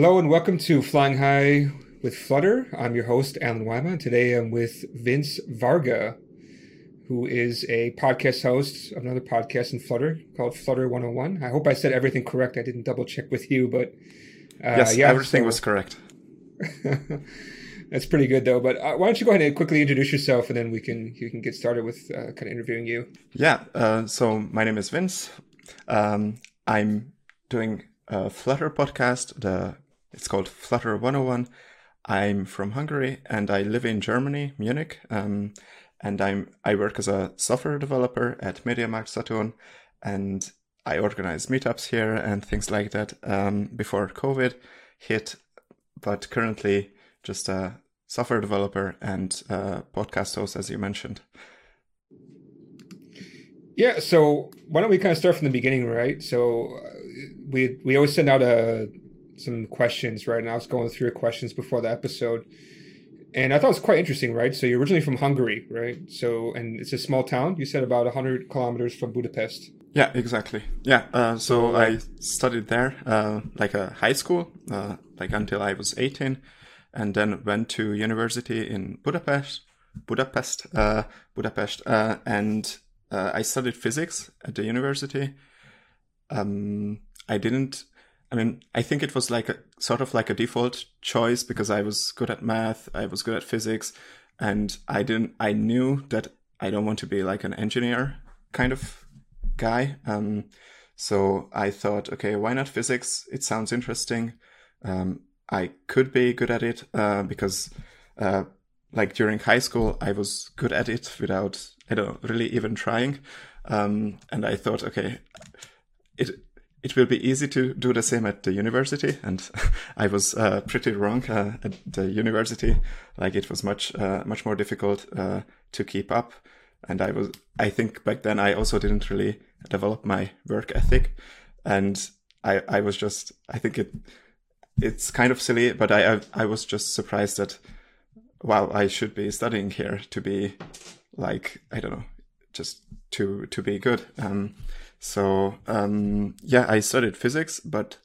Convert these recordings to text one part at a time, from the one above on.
Hello and welcome to Flying High with Flutter. I'm your host, Allen Wyma. Today I'm with Vince Varga, who is a podcast host of another podcast in Flutter called Flutter 101. I hope I said everything correct. I didn't double check with you, but uh, yes, yeah, everything so... was correct. That's pretty good though. But uh, why don't you go ahead and quickly introduce yourself, and then we can you can get started with uh, kind of interviewing you. Yeah. Uh, so my name is Vince. Um, I'm doing a Flutter podcast. The it's called Flutter 101. I'm from Hungary and I live in Germany, Munich. Um, and I'm I work as a software developer at MediaMarkt Saturn, and I organize meetups here and things like that. Um, before COVID hit, but currently just a software developer and podcast host, as you mentioned. Yeah, so why don't we kind of start from the beginning, right? So uh, we we always send out a some questions, right? And I was going through your questions before the episode, and I thought it was quite interesting, right? So you're originally from Hungary, right? So and it's a small town. You said about hundred kilometers from Budapest. Yeah, exactly. Yeah, uh, so I studied there, uh, like a high school, uh, like until I was eighteen, and then went to university in Budapest, Budapest, uh, Budapest, uh, and uh, I studied physics at the university. Um, I didn't. I mean, I think it was like a sort of like a default choice because I was good at math, I was good at physics, and I didn't. I knew that I don't want to be like an engineer kind of guy. Um, so I thought, okay, why not physics? It sounds interesting. Um, I could be good at it uh, because, uh, like during high school, I was good at it without, I don't know, really even trying. Um, and I thought, okay, it it will be easy to do the same at the university. And I was uh, pretty wrong uh, at the university. Like it was much uh, much more difficult uh, to keep up. And I was, I think back then I also didn't really develop my work ethic, and I I was just, I think it it's kind of silly, but I, I, I was just surprised that wow, I should be studying here to be like I don't know, just to to be good. Um, so um, yeah, I studied physics, but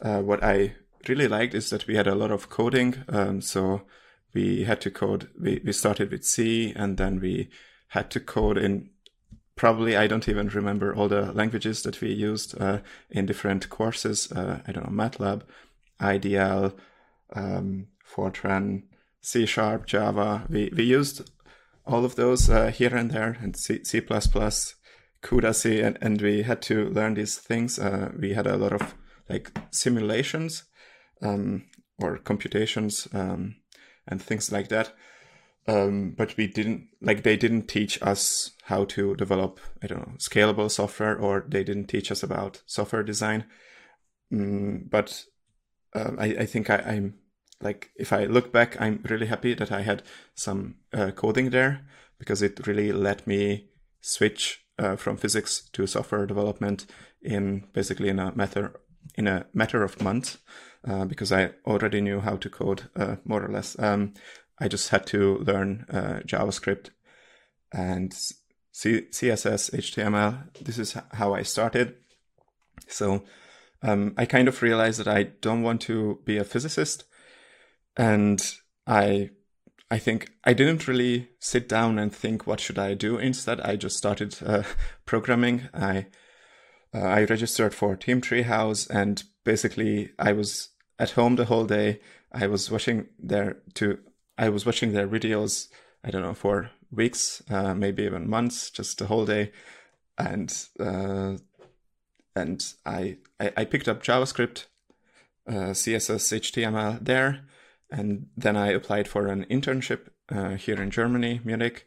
uh, what I really liked is that we had a lot of coding. Um, so we had to code. We we started with C, and then we had to code in probably I don't even remember all the languages that we used uh, in different courses. Uh, I don't know MATLAB, IDL, um, Fortran, C Sharp, Java. We we used all of those uh, here and there, and C C++, CUDA and, and we had to learn these things. Uh, we had a lot of like simulations um, or computations um, and things like that. Um, but we didn't like they didn't teach us how to develop I don't know scalable software or they didn't teach us about software design. Mm, but uh, I, I, think I, am like if I look back, I'm really happy that I had some uh, coding there because it really let me switch uh, from physics to software development in basically in a matter in a matter of months uh, because I already knew how to code uh, more or less. Um, I just had to learn uh, JavaScript and C- CSS, HTML. This is how I started. So um, I kind of realized that I don't want to be a physicist, and I I think I didn't really sit down and think what should I do. Instead, I just started uh, programming. I uh, I registered for Team Treehouse, and basically I was at home the whole day. I was watching their to I was watching their videos. I don't know for weeks, uh, maybe even months, just the whole day, and uh, and I, I, I picked up JavaScript, uh, CSS, HTML there, and then I applied for an internship uh, here in Germany, Munich.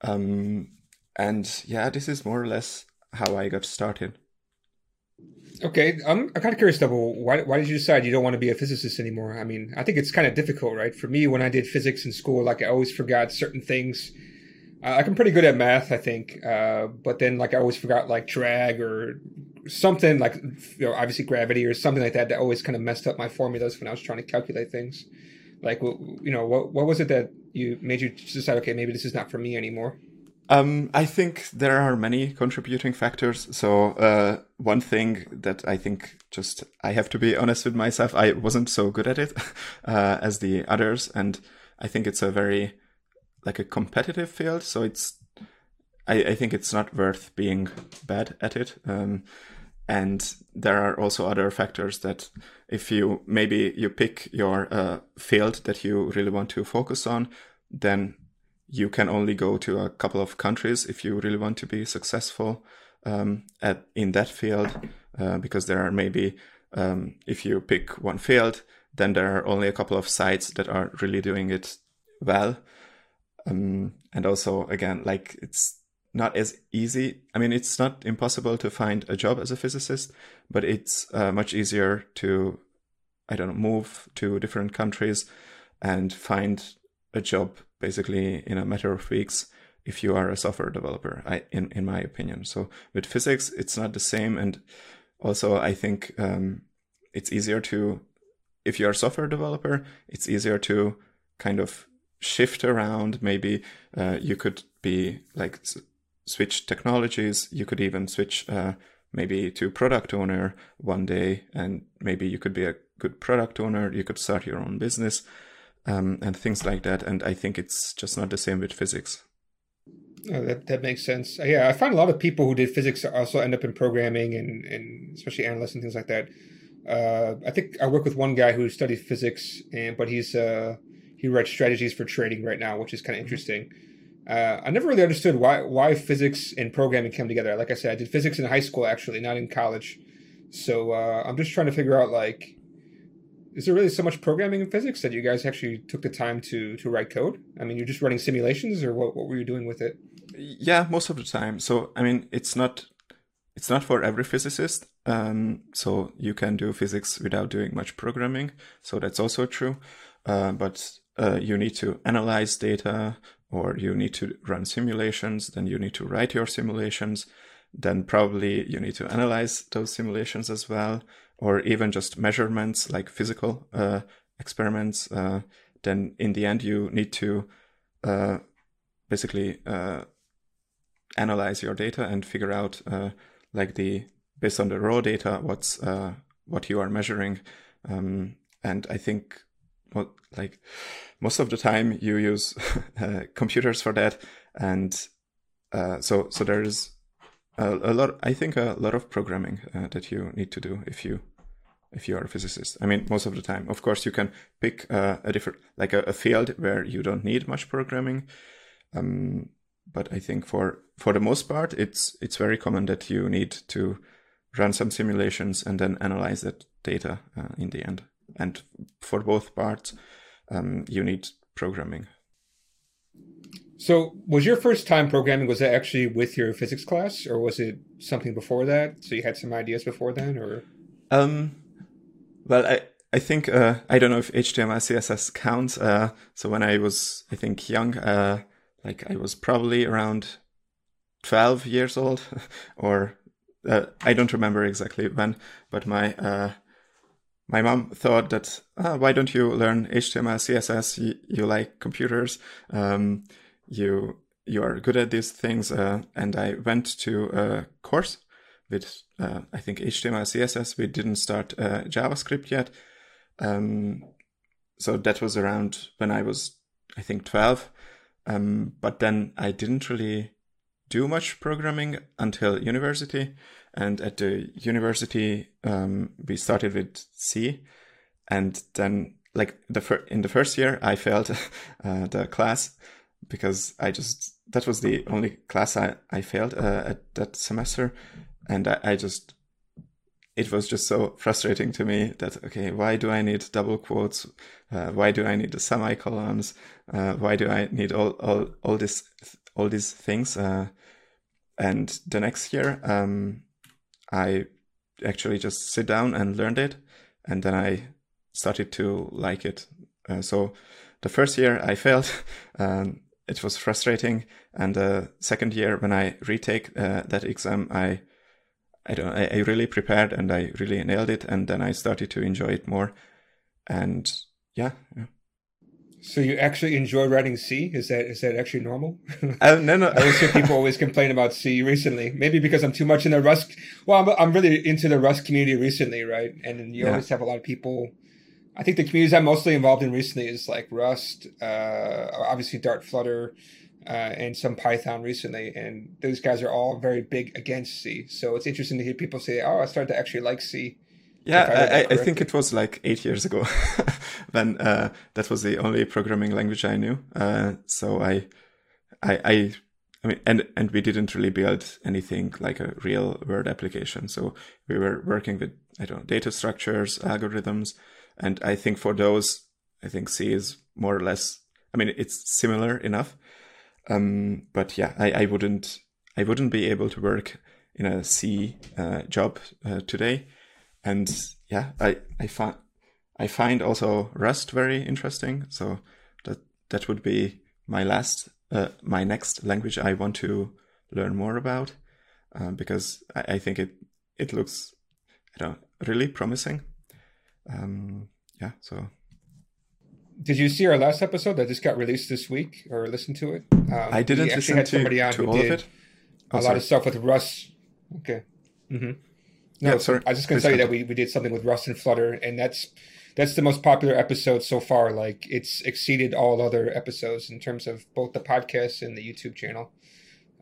Um, and yeah, this is more or less how I got started. Okay, I'm, I'm kind of curious, though. Why, why did you decide you don't want to be a physicist anymore? I mean, I think it's kind of difficult, right? For me, when I did physics in school, like I always forgot certain things. Like I'm pretty good at math, I think, uh, but then like I always forgot like drag or something like you know obviously gravity or something like that that always kind of messed up my formulas when I was trying to calculate things. Like you know what what was it that you made you decide okay maybe this is not for me anymore? Um, I think there are many contributing factors. So uh, one thing that I think just I have to be honest with myself, I wasn't so good at it uh, as the others, and I think it's a very like a competitive field. So it's I, I think it's not worth being bad at it. Um, and there are also other factors that if you maybe you pick your uh, field that you really want to focus on, then you can only go to a couple of countries if you really want to be successful um, at in that field, uh, because there are maybe um, if you pick one field, then there are only a couple of sites that are really doing it well. Um, and also, again, like it's not as easy. I mean, it's not impossible to find a job as a physicist, but it's uh, much easier to, I don't know, move to different countries and find a job basically in a matter of weeks if you are a software developer I, in, in my opinion so with physics it's not the same and also i think um, it's easier to if you're a software developer it's easier to kind of shift around maybe uh, you could be like switch technologies you could even switch uh, maybe to product owner one day and maybe you could be a good product owner you could start your own business um, and things like that. And I think it's just not the same with physics. Oh, that that makes sense. Yeah, I find a lot of people who did physics also end up in programming and and especially analysts and things like that. Uh, I think I work with one guy who studied physics, and but he's uh, he writes strategies for trading right now, which is kind of mm-hmm. interesting. Uh, I never really understood why why physics and programming came together. Like I said, I did physics in high school actually, not in college. So uh, I'm just trying to figure out like is there really so much programming in physics that you guys actually took the time to to write code? I mean, you're just running simulations, or what? What were you doing with it? Yeah, most of the time. So I mean, it's not it's not for every physicist. Um, so you can do physics without doing much programming. So that's also true. Uh, but uh, you need to analyze data, or you need to run simulations. Then you need to write your simulations. Then probably you need to analyze those simulations as well or even just measurements like physical uh, experiments, uh, then in the end you need to uh, basically uh, analyze your data and figure out uh, like the based on the raw data what's what you are measuring. Um, and I think like most of the time you use computers for that, and so so there is a, a, lot i think a lot of programming uh, that you need to do if you if you are a physicist. I mean most of the time. Of course you can pick uh, a different like a, a, field where you don't need much programming um, but i think for for the most part it's it's very common that you need to run some simulations and then analyze that data uh, in the end and for both parts um, you need programming so, was your first time programming was that actually with your physics class, or was it something before that? So you had some ideas before then, or? Um, well, I I think uh, I don't know if HTML CSS counts. Uh, so when I was I think young, uh, like I was probably around twelve years old, or uh, I don't remember exactly when, but my uh, my mom thought that ah, why don't you learn HTML CSS? You, you like computers. Um, you you are good at these things. Uh, and I went to a course with uh, I think HTML, CSS. We didn't start uh, JavaScript yet. Um, so that was around when I was I think twelve. Um, but then I didn't really do much programming until university. And at the university, um, we started with C, and then like the fir- in the first year, I failed uh, the class because I just that was the only class I I failed uh, at that semester, and I, I just it was just so frustrating to me that okay why do i need double quotes? Uh, why do i need the semicolons? Uh, why do i need all all all this all these things? Uh, and the next year um, i actually just sit down and learned it and then i started to like it uh, so the first year i failed um, it was frustrating. And the second year, when I retake uh, that exam, I I don't I, I, really prepared and I really nailed it. And then I started to enjoy it more. And yeah. yeah. So you actually enjoy writing C? Is that is that actually normal? Uh, no, no. I always hear people always complain about C recently. Maybe because I'm too much in the Rust. Well, I'm, I'm really into the Rust community recently, right? And you Yeah. always have a lot of people. I think the communities I'm mostly involved in recently is like Rust, uh, obviously Dart, Flutter, uh, and some Python recently. And those guys are all very big against C. So it's interesting to hear people say, "Oh, I started to actually like C." Yeah, I I, I, think it was like eight years ago when uh, that was the only programming language I knew. Uh, so I, I, I, I mean, and and we didn't really build anything like a real word application. So we were working with I don't know data structures, algorithms, and I think for those, I think C is more or less. I mean, it's similar enough. Um, but yeah, I, I wouldn't I wouldn't be able to work in a C uh, job uh, today and yeah, I I find I find also Rust very interesting. So that that would be my last uh, my next language I want to learn more about uh, because I, I think it it looks I don't really promising. Um, yeah, so Did you see our last episode that just got released this week, or listen to it? Um, I didn't we actually listen had to, somebody on to who all did of it. Oh, a lot of stuff with Rust. Okay. hmm No, Yeah, sorry. I was just going to tell you that we, we did something with Rust and Flutter, and that's that's the most popular episode so far. Like it's exceeded all other episodes in terms of both the podcast and the YouTube channel.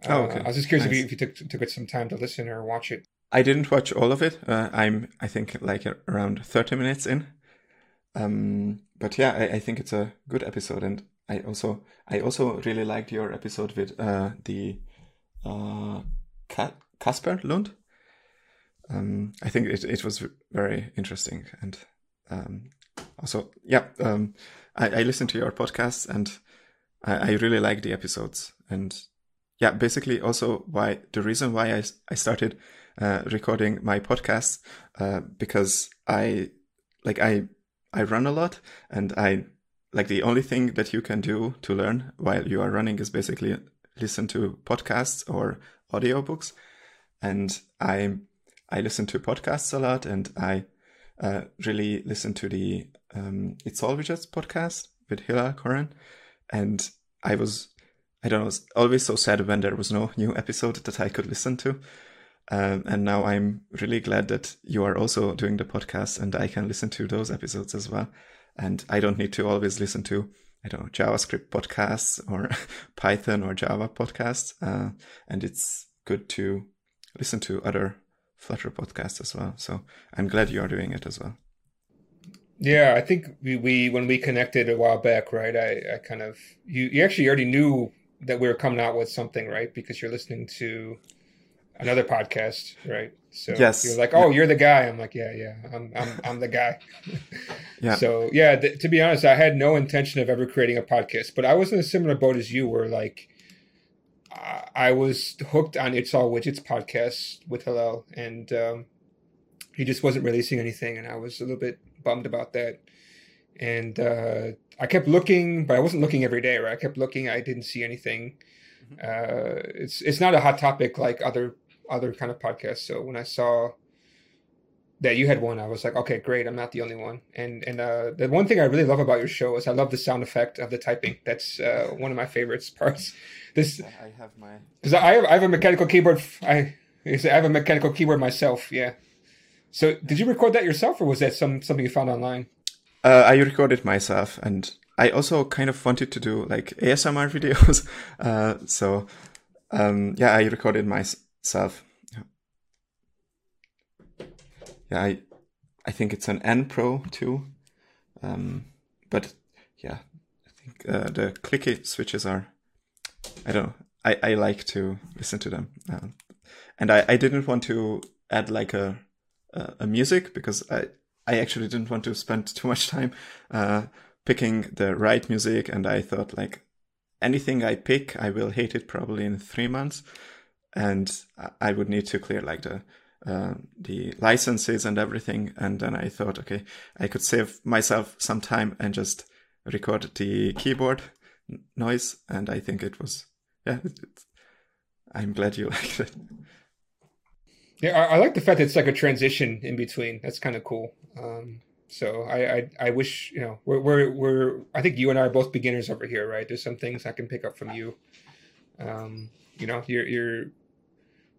Oh, Uh, okay. I was just curious if, you, if you took took it some time to listen or watch it. I didn't watch all of it. Uh, I'm, I think, like uh, around 30 minutes in. Um, but yeah, I, I think it's a good episode, and I also, I also really liked your episode with uh, the uh, Kasper Lund. Um, I think it, it was very interesting, and um, also, yeah, um, I, I listened to your podcast, and I, I really like the episodes, and yeah, basically also why the reason why I, I started uh, recording my podcasts uh, because I like I I run a lot and I like the only thing that you can do to learn while you are running is basically listen to podcasts or audiobooks. And I I listen to podcasts a lot and I uh, really listen to the um, It's All Widgets podcast with Hillel Coren and I was I don't know, always so sad when there was no new episode that I could listen to. Um, and now I'm really glad that you are also doing the podcast and I can listen to those episodes as well. And I don't need to always listen to, I don't know, JavaScript podcasts or Python or Java podcasts. Uh, and it's good to listen to other Flutter podcast as well. So I'm glad you are doing it as well. Yeah, I think we, we when we connected a while back, right? I, I kind of you you actually already knew that we were coming out with something, right? Because you're listening to another podcast, right? So Yes. you're like, oh, you're the guy. I'm like, yeah, yeah, I'm I'm I'm the guy. Yeah. So yeah, th- to be honest, I had no intention of ever creating a podcast, but I was in a similar boat as you, where like I, I was hooked on It's All Widgets podcast with Hillel, and um, he just wasn't releasing anything, and I was a little bit bummed about that. And uh, I kept looking, but I wasn't looking every day, right? I kept looking, I didn't see anything. Uh, it's it's not a hot topic like other other kind of podcasts. So when I saw that you had one, I was like, okay, great, I'm not the only one. And and uh, the one thing I really love about your show is I love the sound effect of the typing. That's uh, one of my favorites parts. This I have my because I have I have a mechanical keyboard. I I have a mechanical keyboard myself. Yeah. So did you record that yourself, or was that some something you found online? Uh, I recorded myself, and I also kind of wanted to do like ASMR videos. Uh, so um, yeah, I recorded myself. Yeah. I I think it's an Anne Pro 2, um, but yeah, I think uh, the clicky switches are. I don't know. I, I like to listen to them, um, and I, I didn't want to add like a a, a music because I I actually didn't want to spend too much time uh, picking the right music, and I thought like anything I pick, I will hate it probably in three months, and I would need to clear like the uh, the licenses and everything. And then I thought, okay, I could save myself some time and just record the keyboard noise, and I think it was yeah. It, it's, I'm glad you liked it. Yeah, I, I like the fact that it's like a transition in between. That's kind of cool. Um, so I, I, I wish you know we're, we're we're I think you and I are both beginners over here, right? There's some things I can pick up from you. Um, you know, you're you're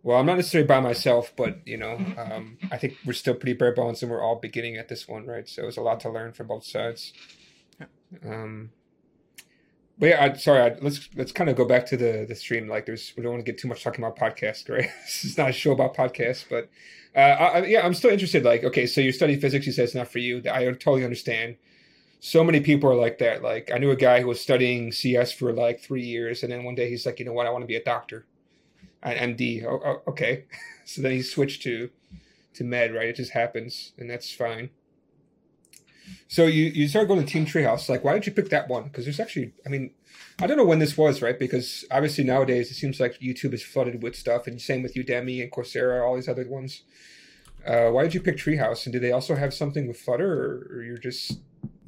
well, I'm not necessarily by myself, but you know, um, I think we're still pretty bare bones, and we're all beginning at this one, right? So it's a lot to learn from both sides. Um, but yeah, I, sorry. I, let's let's kind of go back to the the stream. Like, there's we don't want to get too much talking about podcast, right? this is not a show about podcasts, but uh, I, yeah, I'm still interested. Like, okay, so you study physics. You said it's not for you. I totally understand. So many people are like that. Like, I knew a guy who was studying CS for like three years, and then one day he's like, you know what? I want to be a doctor, MD. Oh, oh, okay, so then he switched to to med. Right, it just happens, and that's fine. So you you start going to Team Treehouse. Like, why did you pick that one? Because there's actually, I mean, I don't know when this was, right? Because obviously nowadays it seems like YouTube is flooded with stuff, and same with Udemy and Coursera, all these other ones. Uh, why did you pick Treehouse? And do they also have something with Flutter, or, or you're just is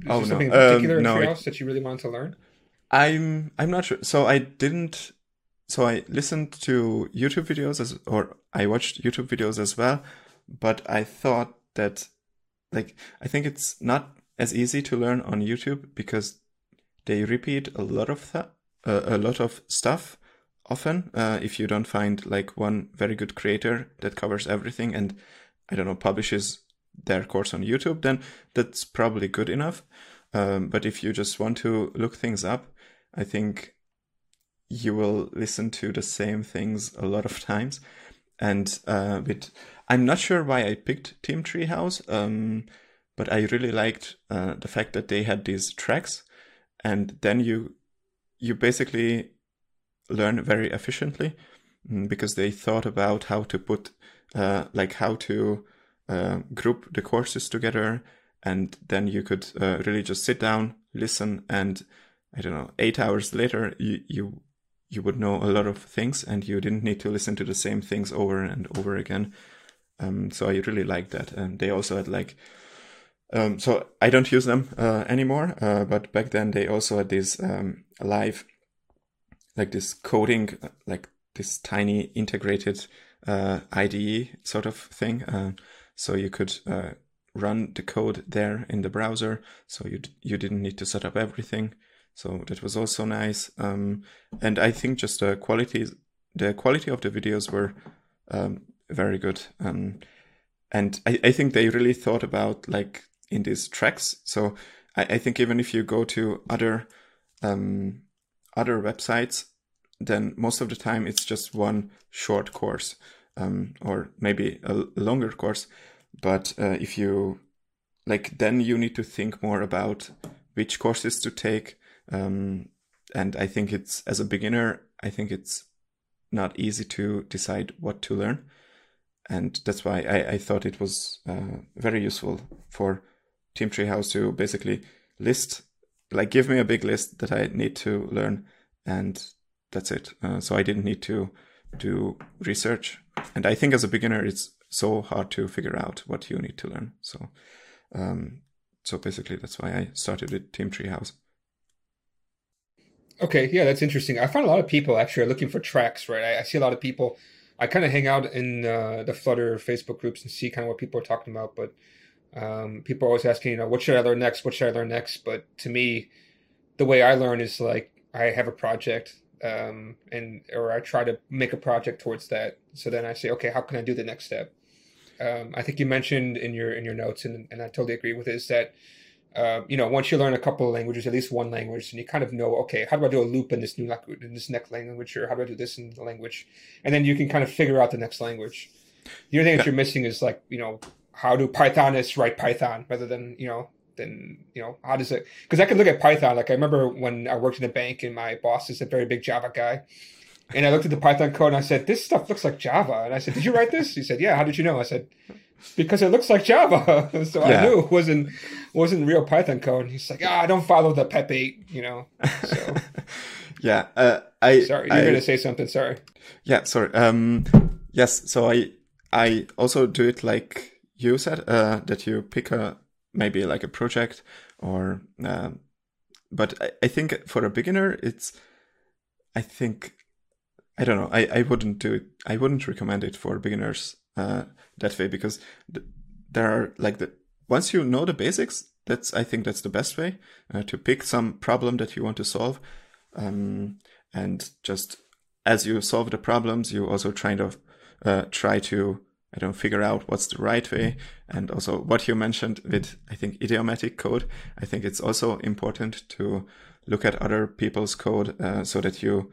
oh, there something in particular um, in no, Treehouse it, that you really wanted to learn? I'm I'm not sure. So I didn't. So I listened to YouTube videos as, or I watched YouTube videos as well, but I thought that, like, I think it's not as easy to learn on YouTube because they repeat a lot of th- uh, a lot of stuff often. Uh, if you don't find like one very good creator that covers everything and I don't know publishes their course on YouTube, then that's probably good enough. Um, but if you just want to look things up, I think you will listen to the same things a lot of times. And uh, with, I'm not sure why I picked Team Treehouse. Um, but I really liked uh, the fact that they had these tracks, and then you you basically learn very efficiently mm, because they thought about how to put uh, like how to uh, group the courses together, and then you could uh, really just sit down, listen, and I don't know, eight hours later you you you would know a lot of things, and you didn't need to listen to the same things over and over again. Um, so I really liked that, and they also had like um, so I don't use them uh, anymore, uh, but back then they also had this um, live, like this coding, like this tiny integrated uh, IDE sort of thing. Uh, so you could uh, run the code there in the browser, so you you didn't need to set up everything. So that was also nice. Um, and I think just the quality, the quality of the videos were um, very good. Um, and I, I think they really thought about like in these tracks. So I, I think even if you go to other um, other websites, then most of the time it's just one short course um, or maybe a longer course. But uh, if you like, then you need to think more about which courses to take. Um, and I think it's as a beginner, I think it's not easy to decide what to learn. And that's why I, I thought it was uh, very useful for Team Treehouse to basically list, like give me a big list that I need to learn, and that's it. Uh, so I didn't need to do research. And I think as a beginner, it's so hard to figure out what you need to learn. So, um, so basically, that's why I started with Team Treehouse. Okay, yeah, that's interesting. I find a lot of people actually are looking for tracks, right? I, I see a lot of people. I kind of hang out in uh, the Flutter Facebook groups and see kind of what people are talking about, but um, people are always asking, you know, what should I learn next? What should I learn next? But to me, the way I learn is like I have a project, um, and or I try to make a project towards that. So then I say, okay, how can I do the next step? Um, I think you mentioned in your in your notes, and and I totally agree with it, is that uh, you know once you learn a couple of languages, at least one language, and you kind of know, okay, how do I do a loop in this new in this next language, or how do I do this in the language, and then you can kind of figure out the next language. The only thing that you're missing is like you know how do Pythonists write Python rather than you know than you know how does it because I could look at Python. Like I remember when I worked in a bank and my boss is a very big Java guy and I looked at the Python code and I said this stuff looks like Java. And I said did you write this? He said yeah how did you know? I said because it looks like Java. So yeah. I knew it wasn't wasn't real Python code. He's like ah I don't follow the PEP eight you know so. Yeah uh, I sorry you're I, gonna say something sorry. Yeah sorry um yes so I I also do it like you said uh, that you pick a maybe like a project or uh, but I, I, think for a beginner it's i think i don't know i, I wouldn't do it i wouldn't recommend it for beginners uh, that way because th- there are like the once you know the basics, that's I think that's the best way uh, to pick some problem that you want to solve, um, and just as you solve the problems, you also try to uh, try to I don't figure out what's the right way, and also what you mentioned with I think idiomatic code. I think it's also important to look at other people's code uh, so that you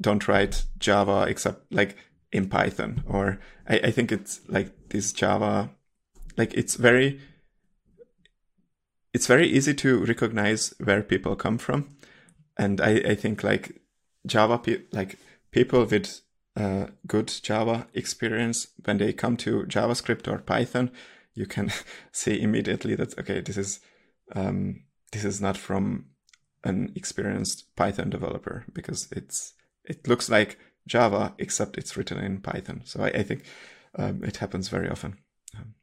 don't write Java except like in Python. Or I, I think it's like this Java, like it's very, it's very easy to recognize where people come from. And I, I think like Java, pe- like people with uh, good Java experience, when they come to JavaScript or Python, you can see immediately that, okay, this is, um, this is not from an experienced Python developer because it's it looks like Java except it's written in Python. So I, I think um, it happens very often. Um,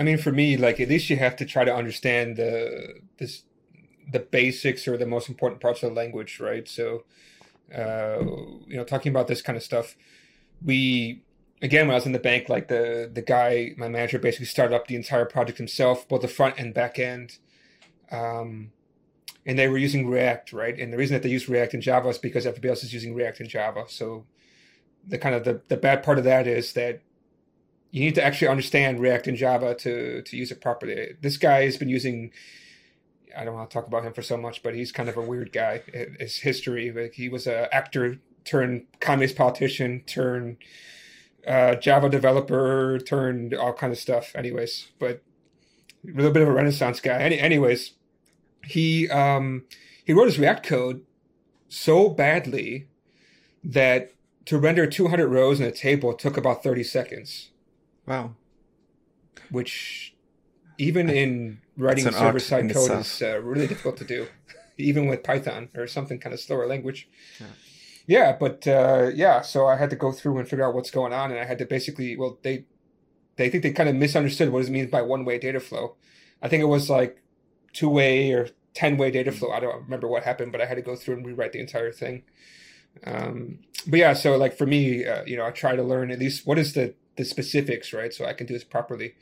I mean, for me, like at least you have to try to understand the this the basics or the most important parts of the language, right? So, uh, you know, talking about this kind of stuff, we again, when I was in the bank, like the the guy, my manager, basically started up the entire project himself, both the front and back end. Um, and they were using React, right? And the reason that they use React in Java is because everybody else is using React in Java. So the kind of the, the bad part of that is that you need to actually understand React in Java to to use it properly. This guy has been using I don't want to talk about him for so much, but he's kind of a weird guy. His history, like he was an actor turned communist politician turned uh, Java developer turned all kind of stuff. Anyways, but a little bit of a Renaissance guy. Any, anyways, he um, he wrote his React code so badly that to render 200 rows in a table took about 30 seconds. Wow. Which, even in writing server side code, is uh, really difficult to do, even with Python or something kind of slower language. Yeah yeah, but uh, yeah, so I had to go through and figure out what's going on, and I had to basically, well, they they think they kind of misunderstood what it means by one way data flow. I think it was like two way or ten way data flow. I don't remember what happened, but I had to go through and rewrite the entire thing. Um, but yeah, so like for me, uh, you know, I try to learn at least what is the the specifics, right? So I can do this properly.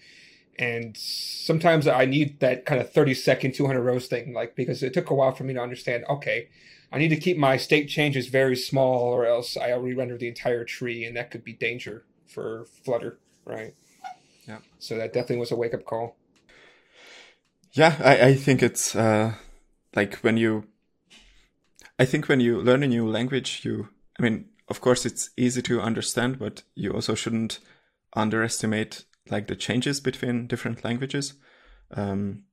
And sometimes I need that kind of 30 second, 200 rows thing, like, because it took a while for me to understand, okay, I need to keep my state changes very small, or else I'll re-render the entire tree, and that could be danger for Flutter, right? Yeah. So that definitely was a wake up call. Yeah, I, I think it's uh, like when you, I think when you learn a new language, you, I mean, of course, it's easy to understand, but you also shouldn't underestimate like the changes between different languages. Um,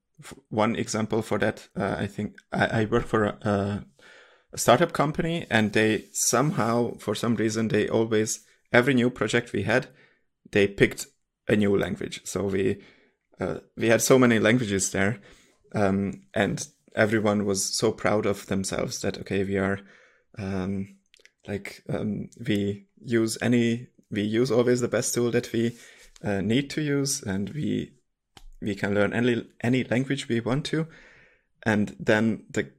one example for that, uh, I think I, I work for a, a startup company and they somehow, for some reason, they always, every new project we had, they picked a new language. So we, uh, we had so many languages there. Um, and everyone was so proud of themselves that, okay, we are, um, like, um, we use any, we use always the best tool that we uh, need to use and we, we can learn any, any language we want to. And then the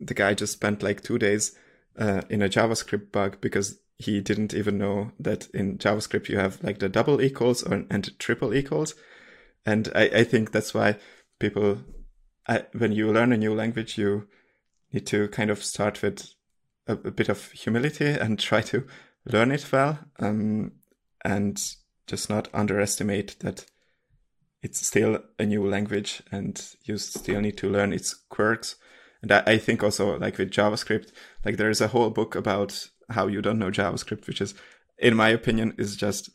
the guy just spent like two days uh, in a JavaScript bug because he didn't even know that in JavaScript you have like the double equals or, and triple equals. And I, I think that's why people, I, when you learn a new language, you need to kind of start with a, a bit of humility and try to learn it well. Um, and just not underestimate that it's still a new language and you still need to learn its quirks and I, I think also like with JavaScript, like there is a whole book about how you don't know JavaScript, which is, in my opinion, is just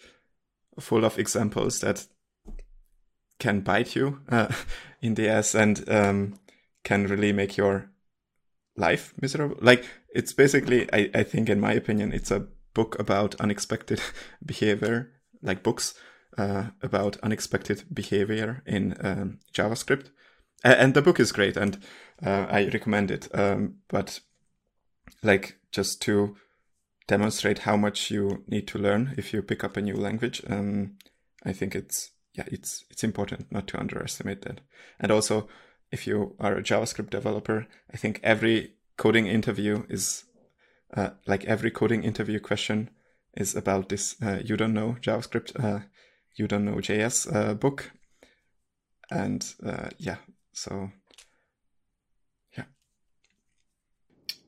full of examples that can bite you uh, in the ass and um, can really make your life miserable. Like it's basically, I, I think, in my opinion, it's a book about unexpected behavior, like books uh, about unexpected behavior in um, JavaScript. And the book is great and uh, i recommend it. Um, but like just to demonstrate how much you need to learn if you pick up a new language um, i think it's yeah it's it's important not to underestimate that. And also if you are a javascript developer i think every coding interview is uh, like every coding interview question is about this uh, you don't know JavaScript, uh, you don't know JS uh, book, and uh, yeah, so yeah.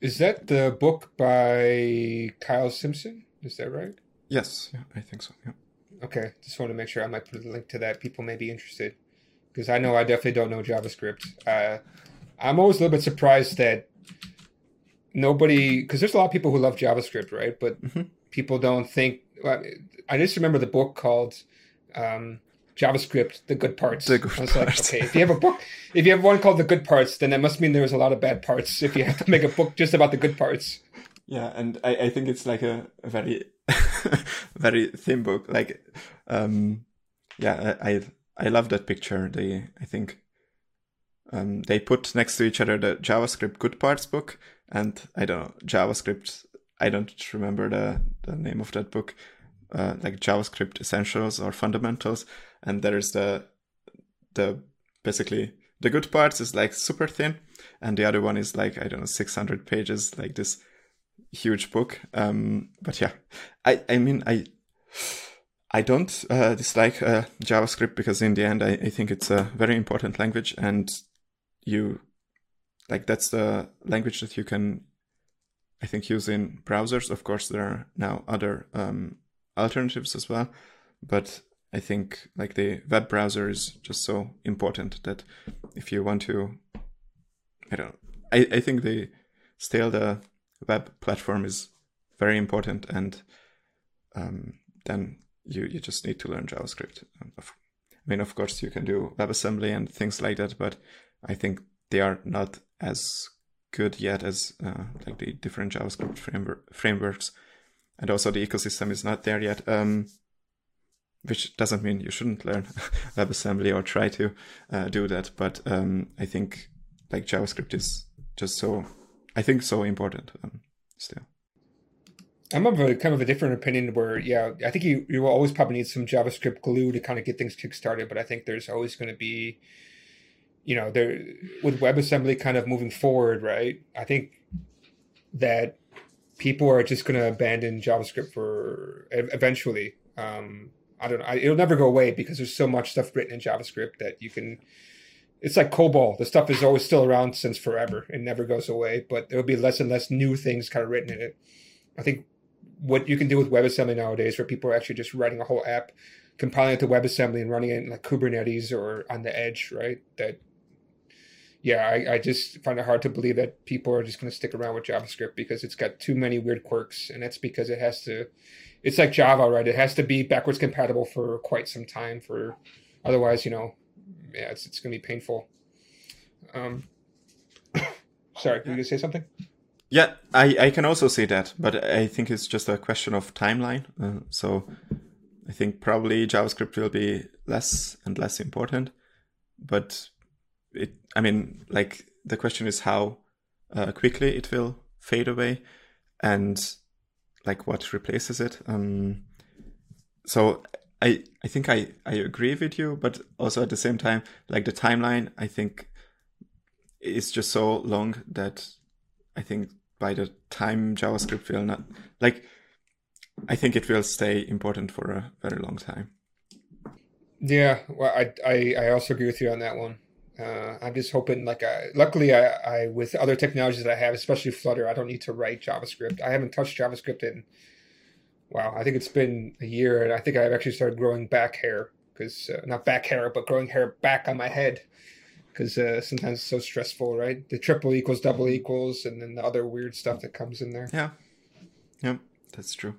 Is that the book by Kyle Simpson? Is that right? Yes, yeah, I think so. Yeah. Okay, just want to make sure I might put a link to that. People may be interested because I know I definitely don't know JavaScript. Uh, I'm always a little bit surprised that nobody, because there's a lot of people who love JavaScript, right? But mm-hmm. people don't think. Well, I just remember the book called um, JavaScript: The Good Parts. The good I was parts. like, okay, if you have a book, if you have one called The Good Parts, then that must mean there's a lot of bad parts. If you have to make a book just about the good parts. Yeah, and I, I think it's like a, a very, very thin book. Like, um, yeah, I, I I love that picture. They I think um, they put next to each other the JavaScript good parts book and I don't know JavaScript. I don't remember the the name of that book, uh, like JavaScript essentials or fundamentals. And there's the the basically the good parts is like super thin, and the other one is like I don't know 600 pages, like this huge book. Um, but yeah, I I mean I I don't uh, dislike uh, JavaScript because in the end, I, I, think it's a very important language, and you like that's the language that you can, I think, use in browsers. Of course, there are now other um, alternatives as well, but I think like the web browser is just so important that if you want to, I don't, I, I think the still the web platform is very important, and um, then you you just need to learn JavaScript. Um, I mean, of course, you can do WebAssembly and things like that, but I think they are not as good yet as uh, like the different JavaScript framework, frameworks, and also the ecosystem is not there yet. Um, which doesn't mean you shouldn't learn WebAssembly or try to uh, do that, but um, I think like JavaScript is just so I think so important um, still. I'm of a kind of a different opinion where, yeah, I think you, you will always probably need some JavaScript glue to kind of get things kickstarted, but I think there's always going to be, you know, there with WebAssembly kind of moving forward, right? I think that people are just going to abandon JavaScript for eventually. Um, I don't know. It'll never go away because there's so much stuff written in JavaScript that you can. It's like COBOL. The stuff is always still around since forever. It never goes away, but there'll be less and less new things kind of written in it. I think what you can do with WebAssembly nowadays, where people are actually just writing a whole app, compiling it to WebAssembly and running it in like Kubernetes or on the edge, right? That, yeah, I, I just find it hard to believe that people are just going to stick around with JavaScript because it's got too many weird quirks, and that's because it has to. It's like Java, right? It has to be backwards compatible for quite some time. For otherwise, you know, yeah, it's it's going to be painful. Um, sorry, were you say something? Yeah, I, I can also say that, but I think it's just a question of timeline. Uh, so I think probably JavaScript will be less and less important. But it, I mean, like the question is how uh, quickly it will fade away and like what replaces it. Um, so I, I think I, I agree with you, but also at the same time, like the timeline, I think is just so long that I think by the time JavaScript will not like I think it will stay important for a very long time. Yeah, well, I I, I also agree with you on that one. Uh, I'm just hoping, like, I, luckily, I, I with other technologies that I have, especially Flutter, I don't need to write JavaScript. I haven't touched JavaScript in wow, I think it's been a year, and I think I've actually started growing back hair because uh, not back hair, but growing hair back on my head because uh, sometimes it's so stressful, right? The triple equals double equals, and then the other weird stuff that comes in there. Yeah, yeah, that's true.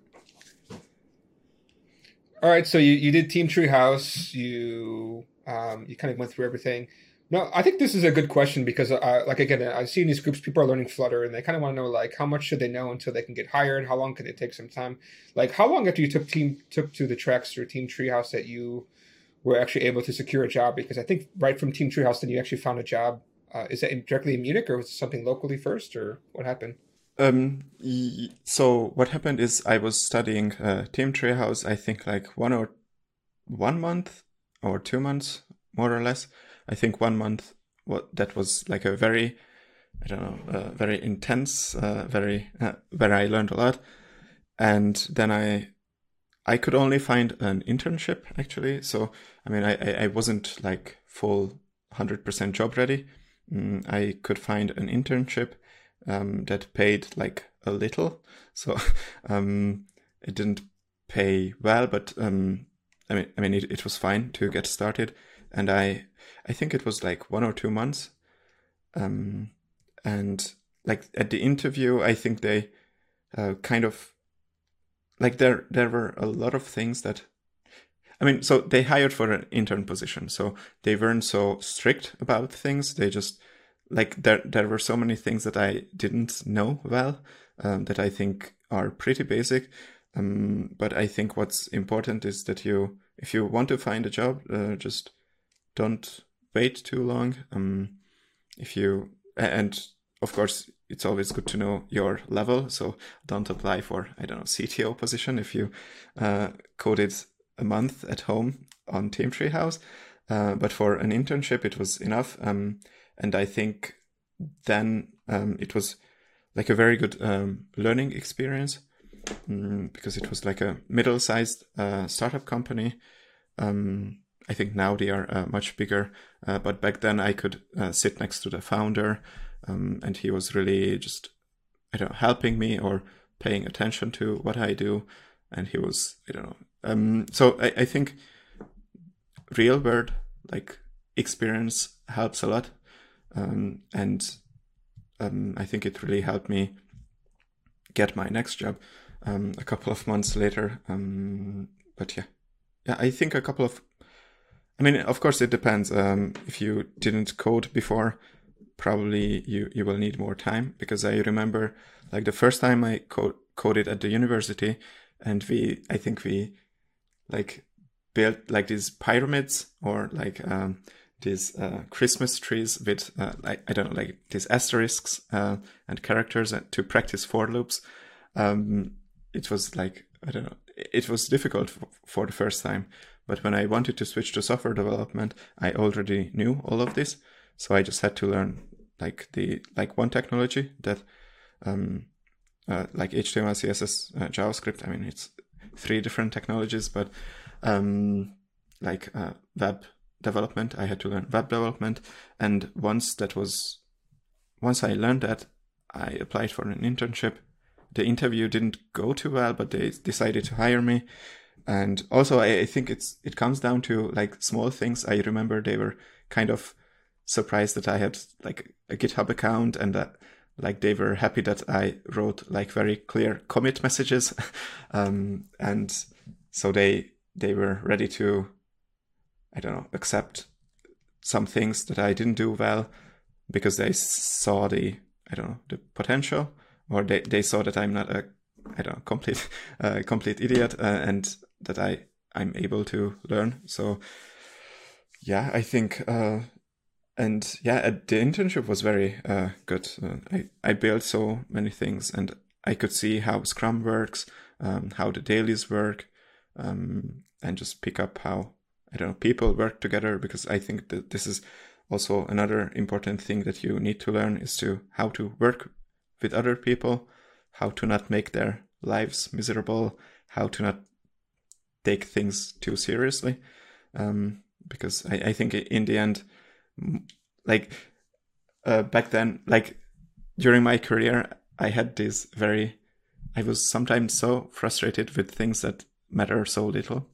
All right, so you, you did Team Treehouse. You um, you kind of went through everything. No, I think this is a good question because, uh, like again, I see in these groups people are learning Flutter and they kind of want to know like how much should they know until they can get hired? How long can it take some time? Like how long after you took team took to the tracks or Team Treehouse that you were actually able to secure a job because I think right from Team Treehouse, then you actually found a job. Uh, is that directly in Munich or was it something locally first or what happened? Um, so what happened is I was studying uh, Team Treehouse, I think like one or one month or two months, more or less. I think one month. What that was like a very, I don't know, uh, very intense, uh, very uh, where I learned a lot, and then I I could only find an internship actually. So I mean, I I wasn't like full hundred percent job ready. Mm, I could find an internship um, that paid like a little. So um, it didn't pay well, but um, I mean, I mean, it, it was fine to get started. And I, I think it was like one or two months. Um, and like at the interview, I think they uh, kind of like there there were a lot of things that I mean, so they hired for an intern position, so they weren't so strict about things. They just like there there were so many things that I didn't know well um, that I think are pretty basic. Um, but I think what's important is that you, if you want to find a job, uh, just don't wait too long. Um, if you and of course it's always good to know your level. So don't apply for I don't know CTO position if you uh, coded a month at home on Team Treehouse. Uh, but for an internship, it was enough. Um, and I think then um, it was like a very good um, learning experience um, because it was like a middle-sized uh, startup company. Um, I think now they are uh, much bigger, uh, but back then I could uh, sit next to the founder, um, and he was really just I don't know helping me or paying attention to what I do, and he was I don't know. Um, so I, I think real world like experience helps a lot um, and um, I think it really helped me get my next job um, a couple of months later. Um, but yeah, yeah, I think a couple of. I mean, of course, it depends. Um, if you didn't code before, probably you you will need more time because I remember like the first time I co- coded at the university, and we I think we like built like these pyramids or like um, these uh, Christmas trees with uh, like I don't know like these asterisks uh, and characters to practice for loops. Um, it was like I don't know. It was difficult for, for the first time, but when I wanted to switch to software development, I already knew all of this, so I just had to learn like the like one technology that um, uh, like HTML, CSS, uh, JavaScript. I mean, it's three different technologies, but um, like uh, web development. I had to learn web development, and once that was, once I learned that, I applied for an internship. The interview didn't go too well, but they decided to hire me. And also, I, I think it's it comes down to like small things. I remember they were kind of surprised that I had like a GitHub account and that like they were happy that I wrote like very clear commit messages, um, and so they they were ready to I don't know, accept some things that I didn't do well because they saw the, I don't know, the potential or they, they saw that I'm not a, I don't know, complete, uh, complete idiot uh, and that I, I'm able to learn. So yeah, I think, uh, and yeah, the internship was very uh, good. Uh, I, I built so many things and I could see how Scrum works, um, how the dailies work, um, and just pick up how I don't know, people work together because I think that this is also another important thing that you need to learn is to how to work with other people, how to not make their lives miserable, how to not take things too seriously. Um, because I, I think in the end, like uh, back then, like during my career, I had this very, I was sometimes so frustrated with things that matter so little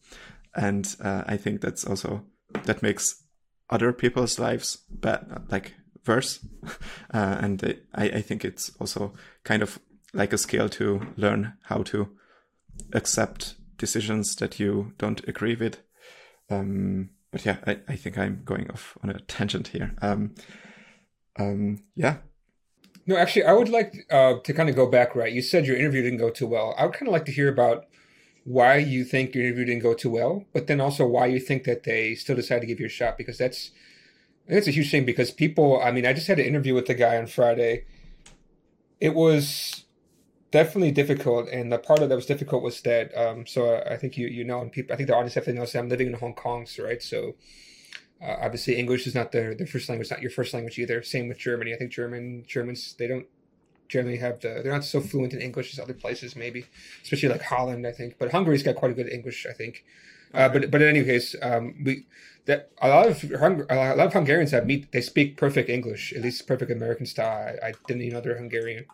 and uh, I think that's also that makes other people's lives bad, like worse. Uh, and I, I think it's also kind of like a skill to learn how to accept decisions that you don't agree with. Um, but yeah, I, I think I'm going off on a tangent here. Um, um, yeah. No, actually, I would like uh, to kind of go back. Right, you said your interview didn't go too well. I would kind of like to hear about why you think your interview didn't go too well, but then also why you think that they still decided to give you a shot because that's that's a huge thing because people I mean I just had an interview with the guy on Friday. It was definitely difficult and the part of that was difficult was that um, so I think you you know and people I think the audience definitely knows that I'm living in Hong Kong, so, right? So uh, obviously English is not their their first language, not your first language either. Same with Germany. I think German Germans they don't generally have the they're not so fluent in English as other places, maybe, especially like Holland, I think. But Hungary's got quite a good English, I think. Uh, but but in any case, um, we that a lot of Hung, a lot of Hungarians have meet they speak perfect English, at least perfect American style. I, I didn't even know they're Hungarian,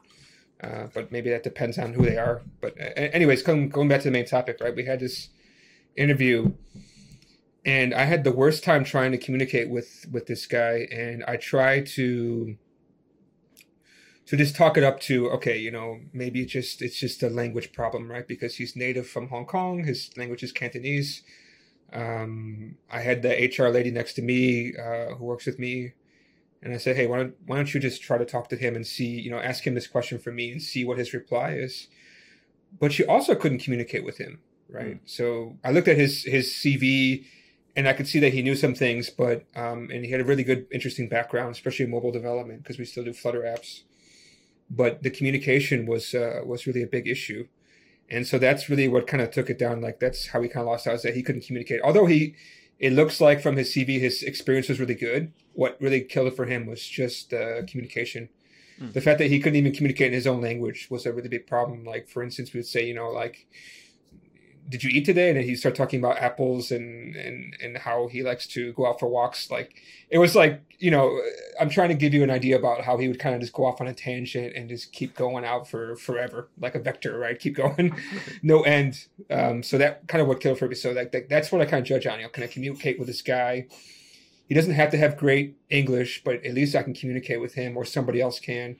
uh, but maybe that depends on who they are. But anyways, going going back to the main topic, right? We had this interview, and I had the worst time trying to communicate with with this guy, and I tried to to just talk it up to okay you know maybe it's just it's just a language problem right because he's native from hong kong his language is cantonese um, i had the hr lady next to me uh, who works with me and i said hey why don't, why don't you just try to talk to him and see you know ask him this question for me and see what his reply is but she also couldn't communicate with him right mm. so i looked at his his cv and I could see that he knew some things, but um, and he had a really good, interesting background, especially in mobile development, because we still do Flutter apps but the communication was uh, was really a big issue, and so that's really what kind of took it down. Like that's how we kind of lost out is that he couldn't communicate. Although he, it looks like from his CV, his experience was really good. What really killed it for him was just uh, communication. Mm. The fact that he couldn't even communicate in his own language was a really big problem. Like for instance, we would say, you know, like did you eat today? And then he started talking about apples and, and, and how he likes to go out for walks. Like it was like, you know, I'm trying to give you an idea about how he would kind of just go off on a tangent and just keep going out for forever, like a vector, right? Keep going, no end. Um, so that kind of what killed for me. So that, that, that's what I kind of judge on. You know, can I communicate with this guy? He doesn't have to have great English, but at least I can communicate with him or somebody else can.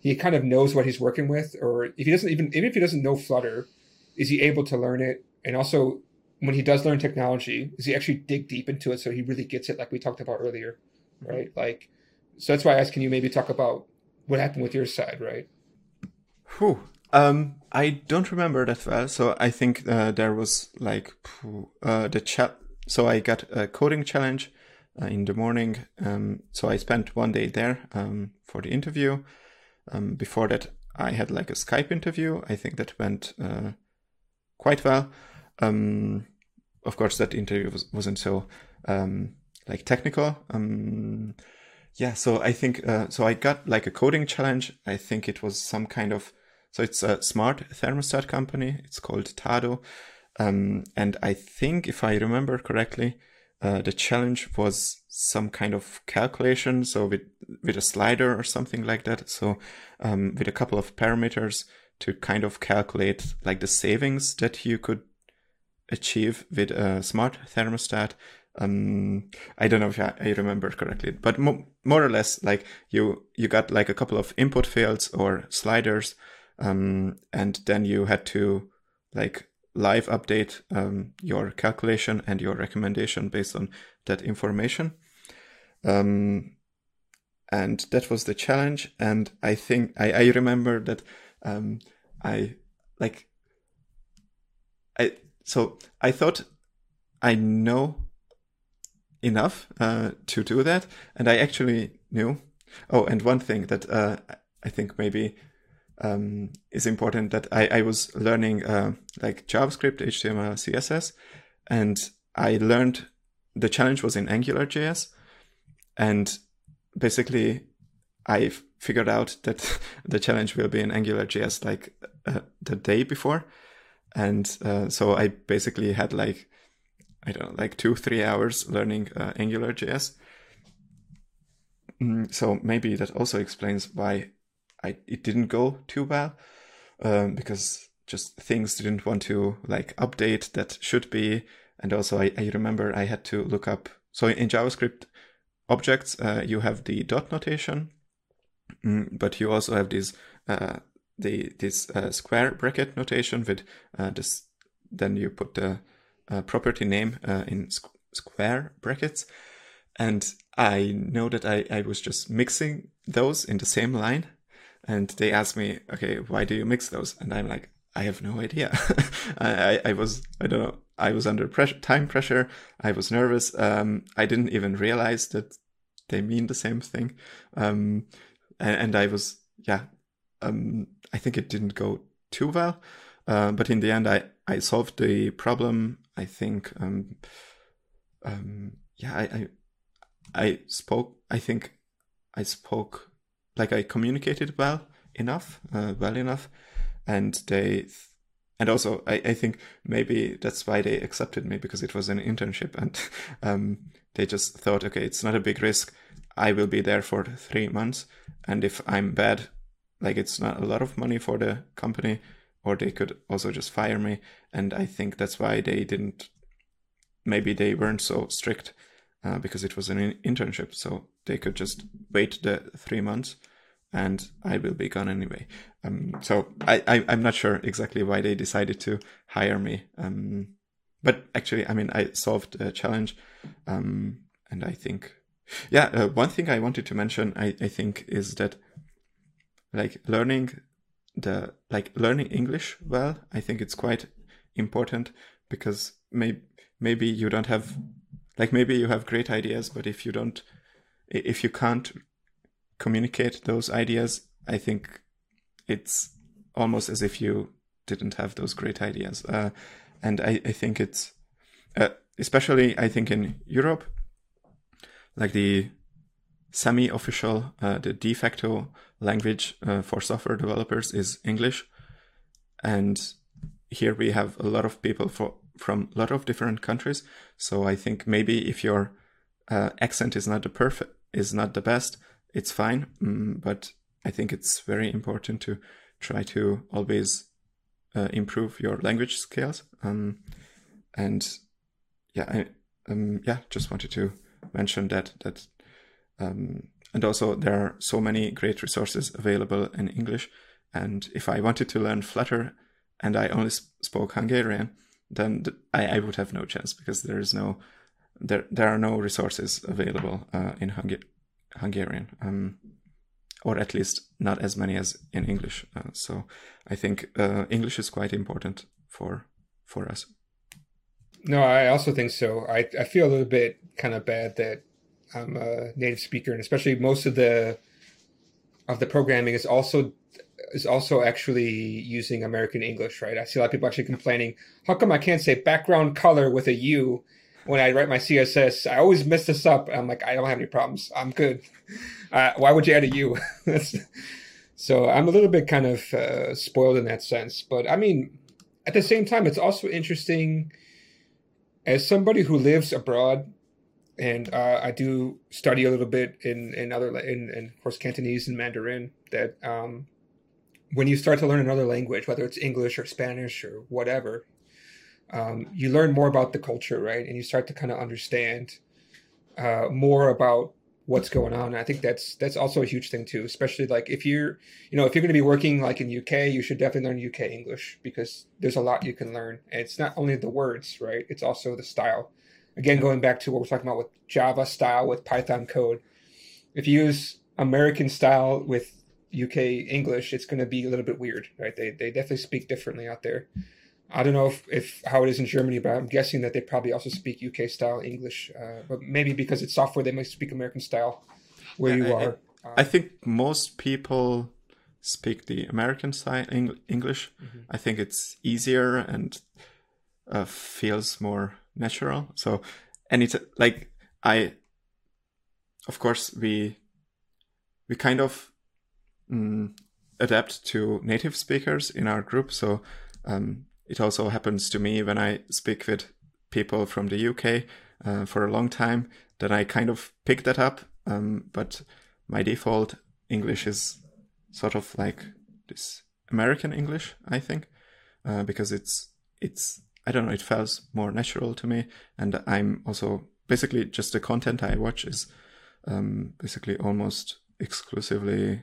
He kind of knows what he's working with, or if he doesn't even, even if he doesn't know Flutter, is he able to learn it? And also, when he does learn technology, does he actually dig deep into it so he really gets it, like we talked about earlier, mm-hmm. right? Like, so that's why I asked, can you maybe talk about what happened with your side, right? Whew. Um, I don't remember that well, so I think uh, there was like uh, the chat. So I got a coding challenge uh, in the morning. Um, so I spent one day there um, for the interview. Um, before that, I had like a Skype interview. I think that went uh, quite well. Um, of course, that interview was, wasn't so um, like technical. Um, yeah, so I think uh, so. I got like a coding challenge. I think it was some kind of so it's a smart thermostat company. It's called Tado, um, and I think if I remember correctly, uh, the challenge was some kind of calculation. So with with a slider or something like that. So um, with a couple of parameters, to kind of calculate like the savings that you could achieve with a smart thermostat. Um, I don't know if I, I remember correctly, but mo- more or less, like you you got like a couple of input fields or sliders, um, and then you had to like live update um, your calculation and your recommendation based on that information. Um, and that was the challenge. And I think I, I remember that um, I like I so I thought I know enough uh, to do that, and I actually knew. Oh, and one thing that uh, I think maybe um, is important that I, I was learning uh, like JavaScript, HTML, CSS, and I learned the challenge was in AngularJS, and basically I figured out that the challenge will be in AngularJS like uh, the day before, and uh, so I basically had like I don't know like two three hours learning uh, AngularJS. Mm, so maybe that also explains why I it didn't go too well, um, because just things didn't want to like update that should be, and also I, I remember I had to look up. So in JavaScript objects, uh, you have the dot notation Mm, but you also have this uh, the this uh, square bracket notation with uh, this. Then you put the uh, property name uh, in squ- square brackets, and I know that I I was just mixing those in the same line, and they asked me, okay, why do you mix those? And I'm like, I have no idea. I, I, I was I don't know. I was under pressure, time pressure. I was nervous. Um, I didn't even realize that they mean the same thing. Um, and, and I was yeah, um, I think it didn't go too well, uh, but in the end I I solved the problem. I think um, um, yeah I, I I spoke. I think I spoke like I communicated well enough, uh, well enough, and they and also I, I think maybe that's why they accepted me because it was an internship and um, they just thought okay it's not a big risk i will be there for three months and if i'm bad like it's not a lot of money for the company or they could also just fire me and i think that's why they didn't maybe they weren't so strict uh, because it was an internship so they could just wait the three months and I will be gone anyway. Um, so I, I am not sure exactly why they decided to hire me. Um, but actually, I mean, I solved the challenge, um, and I think, yeah, uh, one thing I wanted to mention, I I think, is that like learning the like learning English well, I think it's quite important because maybe maybe you don't have like maybe you have great ideas, but if you don't if you can't communicate those ideas, I think it's almost as if you didn't have those great ideas. Uh, and I, I, think it's, uh, especially I think in Europe, like the semi-official, uh, the de facto language uh, for software developers is English, and here we have a lot of people for, from a lot of different countries. So I think maybe if your uh, accent is not the perfect, is not the best, it's fine. Mm, but I think it's very important to try to always uh, improve your language skills. Um, and yeah, I, um, yeah, just wanted to mention that that um, and also there are so many great resources available in English. And if I wanted to learn Flutter and I only spoke Hungarian, then I, I, would have no chance because there is no there there are no resources available uh, in Hungary Hungarian, um, or at least not as many as in English. Uh, so I think uh, English is quite important for for us. No, I also think so. I I feel a little bit kind of bad that I'm a native speaker, and especially most of the of the programming is also is also actually using American English, right? I see a lot of people actually complaining, how come I can't say background color with a U when I write my CSS, I always mess this up. I'm like, I don't have any problems. I'm good. Uh, why would you add a U? so I'm a little bit kind of uh, spoiled in that sense. But I mean, at the same time, it's also interesting as somebody who lives abroad, and uh, I do study a little bit in in other in, in of course Cantonese and Mandarin. That um, when you start to learn another language, whether it's English or Spanish or whatever, um, you learn more about the culture, right? And you start to kind of understand uh, more about what's going on. I think that's that's also a huge thing too, especially like if you're, you know, if you're going to be working like in UK, you should definitely learn UK English because there's a lot you can learn. And it's not only the words, right? It's also the style. Again, going back to what we're talking about with Java style with Python code. If you use American style with UK English, it's going to be a little bit weird, right? They they definitely speak differently out there. I don't know if, if how it is in Germany, but I'm guessing that they probably also speak UK style English. Uh, but maybe because it's software, they might speak American style where yeah, you I, are. I think most people speak the American style English. Mm-hmm. I think it's easier and uh, feels more natural. So, and it's like I, of course, we we kind of mm, adapt to native speakers in our group. So um, it also happens to me when I speak with people from the UK uh, for a long time that I kind of pick that up. Um, but my default English is sort of like this American English, I think, uh, because it's it's I don't know, it feels more natural to me, and I'm also basically just the content I watch is um, basically almost exclusively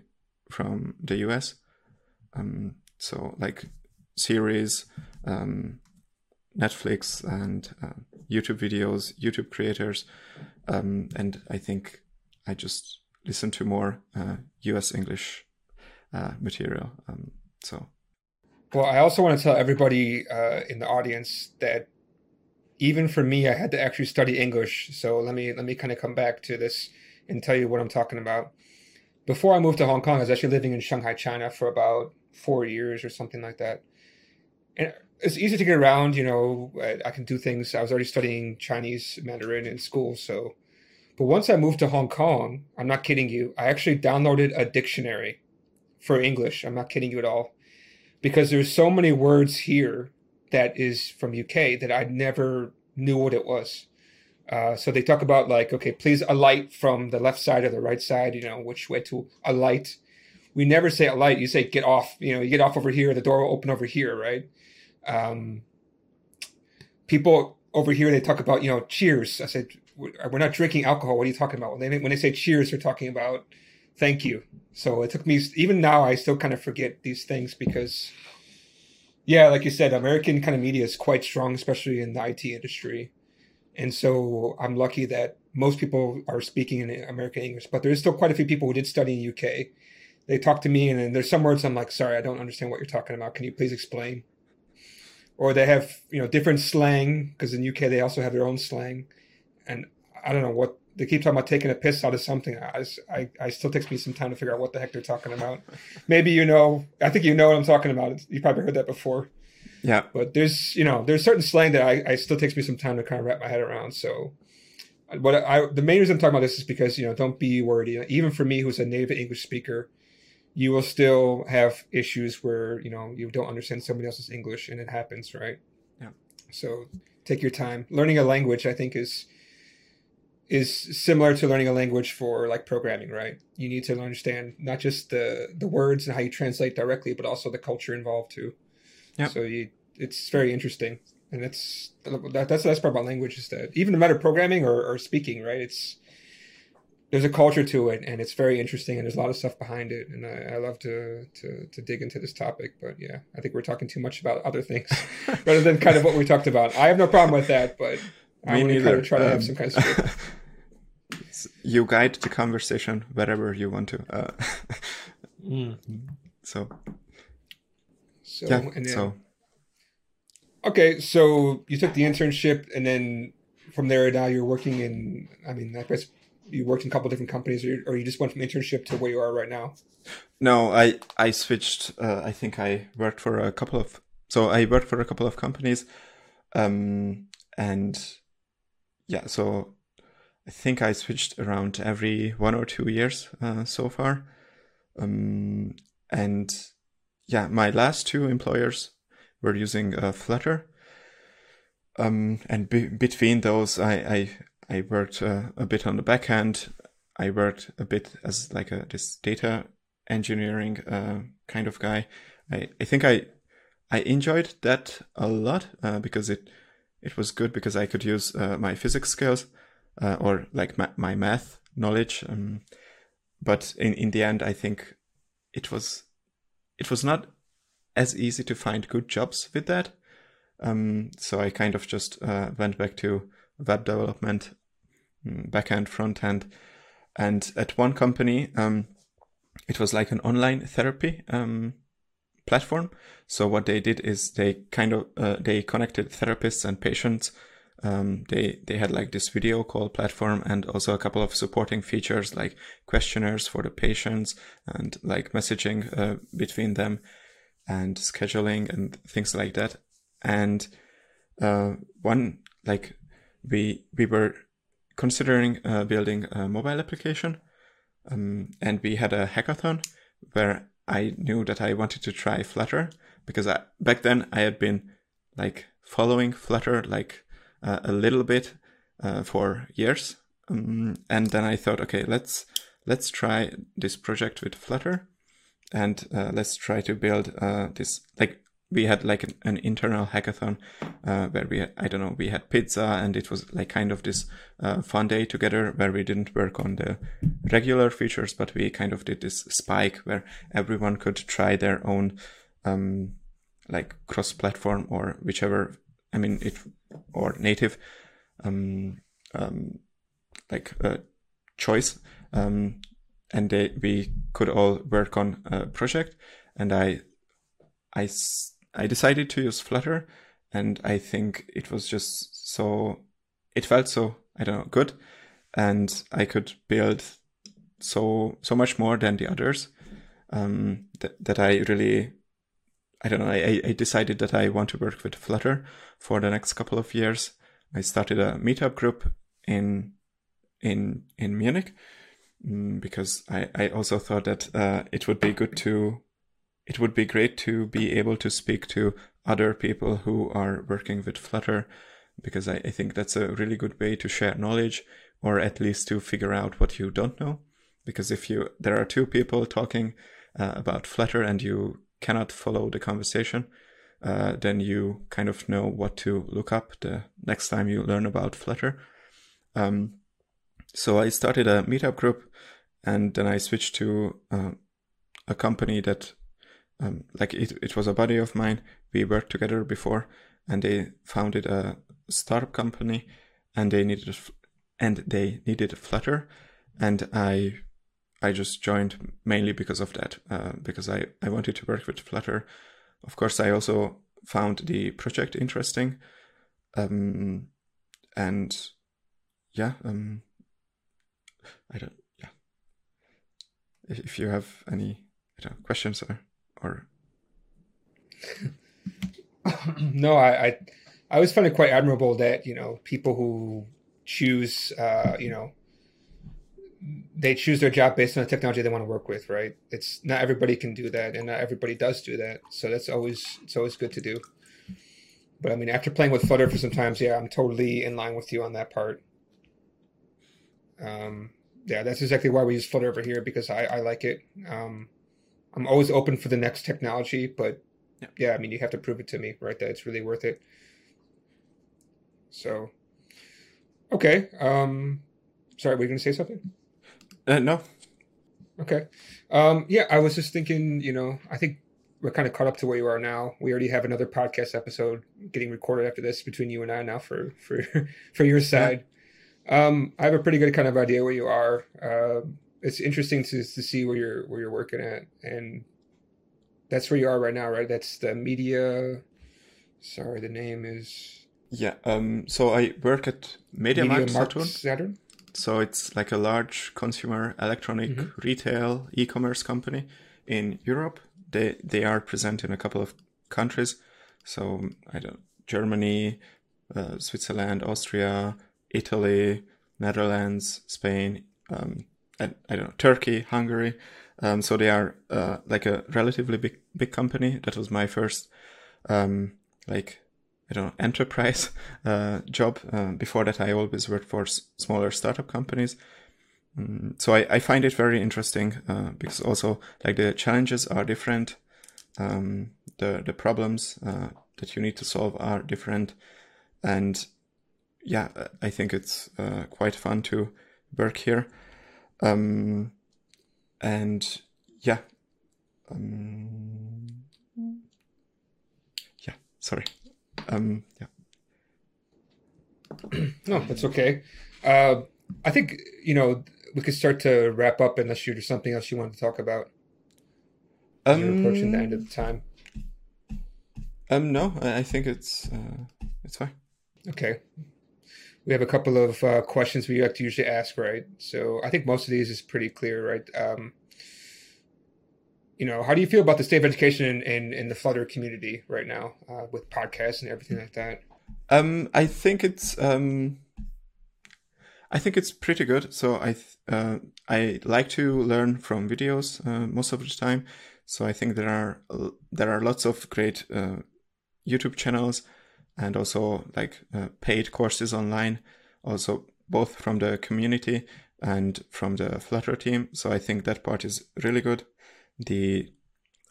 from the US. Um, so like series, um, Netflix, and uh, YouTube videos, YouTube creators, um, and I think I just listen to more uh, U.S. English uh, material. Um, so, well, I also want to tell everybody uh, in the audience that even for me, I had to actually study English. So let me let me kind of come back to this and tell you what I'm talking about. Before I moved to Hong Kong, I was actually living in Shanghai, China, for about four years or something like that and it's easy to get around. You know, I, I, can do things. I was already studying Chinese Mandarin in school, so. But once I moved to Hong Kong, I'm not kidding you. I actually downloaded a dictionary for English. I'm not kidding you at all, because there's so many words here that is from UK that I never knew what it was. Uh, so they talk about like, okay, please alight from the left side or the right side. You know, which way to alight. We never say alight. You say get off. You know, you get off over here. The door will open over here, right? Um, people over here they talk about you know cheers. I said we're not drinking alcohol. What are you talking about? When they when they say cheers, they're talking about thank you. So it took me even now I still kind of forget these things because yeah, like you said, American kind of media is quite strong, especially in the IT industry. And so I'm lucky that most people are speaking in American English, but there's still quite a few people who did study in UK. They talk to me and then there's some words I'm like, sorry, I don't understand what you're talking about. Can you please explain? Or they have, you know, different slang because in UK they also have their own slang. And I don't know what they keep talking about taking a piss out of something. I, I, I still takes me some time to figure out what the heck they're talking about. Maybe you know, I think you know what I'm talking about. You probably heard that before. Yeah. But there's, you know, there's certain slang that I, I still takes me some time to kind of wrap my head around. So, what I, the main reason I'm talking about this is because, you know, don't be worried. Even for me, who's a native English speaker, you will still have issues where, you know, you don't understand somebody else's English and it happens, right? Yeah. So take your time. Learning a language, I think, is, is similar to learning a language for like programming, right? You need to understand not just the the words and how you translate directly, but also the culture involved too. Yeah. So you, it's very interesting, and it's that, that's the best part about language is that even no matter programming or, or speaking, right? It's there's a culture to it, and it's very interesting, and there's a lot of stuff behind it, and I, I love to, to to dig into this topic. But yeah, I think we're talking too much about other things rather than kind of what we talked about. I have no problem with that, but I want to kind of try to um, have some kind of you guide the conversation wherever you want to. Uh, mm. So, so yeah, and then, so okay. So you took the internship, and then from there, now you're working in. I mean, I guess you worked in a couple different companies, or, or you just went from internship to where you are right now. No, I I switched. Uh, I think I worked for a couple of. So I worked for a couple of companies, um, and yeah, so I think I switched around every one or two years uh, so far. Um, and yeah, my last two employers were using uh, Flutter. Um, and be- between those, I, I, I worked uh, a bit on the back end. I worked a bit as like a this data engineering uh, kind of guy. I, I think I I enjoyed that a lot uh, because it it was good because I could use uh, my physics skills uh, or like ma- my math knowledge. Um, but in, in the end, I think it was it was not as easy to find good jobs with that. Um, so I kind of just uh, went back to web development, mm, backend, front end, and at one company, um, it was like an online therapy um, platform. So what they did is they kind of uh, they connected therapists and patients. Um, they they had like this video call platform and also a couple of supporting features like questionnaires for the patients and like messaging uh, between them and scheduling and things like that. And uh, one like we we were considering uh, building a mobile application um, and we had a hackathon where I knew that I wanted to try Flutter because I, back then I had been like following Flutter like uh, a little bit uh, for years, um, and then I thought, okay, let's let's try this project with Flutter, and uh, let's try to build uh, this like we had like an, an internal hackathon uh, where we had, I don't know we had pizza and it was like kind of this uh, fun day together where we didn't work on the regular features but we kind of did this spike where everyone could try their own um, like cross platform or whichever I mean it or native um, um, like uh, choice um, and they, we could all work on a project and I, I I decided to use Flutter and I think it was just so it felt so I don't know good and I could build so so much more than the others um, th- that I really I don't know. I, I decided that I want to work with Flutter for the next couple of years. I started a meetup group in in in Munich, mm, because I, I also thought that uh, it would be good to, it would be great to be able to speak to other people who are working with Flutter, because I, I think that's a really good way to share knowledge or at least to figure out what you don't know. Because if you there are two people talking uh, about Flutter and you cannot follow the conversation, uh, then you kind of know what to look up the next time you learn about Flutter. Um, so I started a meetup group, and then I switched to uh, a company that, um, like it, it was a buddy of mine. We worked together before, and they founded a startup company, and they needed and they needed Flutter, and I I just joined mainly because of that, uh, because I, I wanted to work with Flutter. Of course, I also found the project interesting. Um, and yeah, um, I don't, yeah. If, you have any questions or, or... no, I, I, I always find it quite admirable that, you know, people who choose, uh, you know, they choose their job based on the technology they want to work with, right? It's not everybody can do that, and not everybody does do that. So that's always it's always good to do. But I mean, after playing with Flutter for some times, yeah, I'm totally in line with you on that part. Um, yeah, that's exactly why we use Flutter over here because I, I like it. Um, I'm always open for the next technology, but yeah. yeah, I mean, you have to prove it to me, right? That it's really worth it. So, okay. Um, sorry, were you going to say something? Uh, no. Okay. Um, yeah, I was just thinking, you know, I think we're kind of caught up to where you are now. We already have another podcast episode getting recorded after this between you and I now for for for your side. Yeah. Um, I have a pretty good kind of idea where you are. Uh, it's interesting to to see where you're where you're working at, and that's where you are right now, right? That's the media. Sorry, the name is. Yeah. Um. So I work at Media, Media Saturn. Saturn. So it's like a large consumer electronic mm-hmm. retail e-commerce company in Europe. They they are present in a couple of countries. So I don't Germany, uh, Switzerland, Austria, Italy, Netherlands, Spain, um, and I don't know Turkey, Hungary. Um, so they are uh, like a relatively big big company. That was my first um, like I don't know, enterprise uh, job. Uh, before that, I always worked for s- smaller startup companies. Mm, so I, I, find it very interesting uh, because also like the challenges are different. Um, the the problems uh, that you need to solve are different, and yeah, I think it's uh, quite fun to work here. Um, and yeah, um, yeah. Sorry. Um, yeah. no, that's okay. Uh, I think you know we could start to wrap up unless you there's something else you want to talk about. Um, you're approaching the end of the time. Um, no, I think it's uh, it's fine. Okay. We have a couple of uh, questions we like to usually ask, right? So I think most of these is pretty clear, right? Um, you know, how do you feel about the state of education in, in, in the Flutter community right now uh, with podcasts and everything like that? Um, I think it's um, I think it's pretty good. So I uh, I like to learn from videos uh, most of the time. So I think there are there are lots of great uh, YouTube channels and also like uh, paid courses online, also both from the community and from the Flutter team. So I think that part is really good. The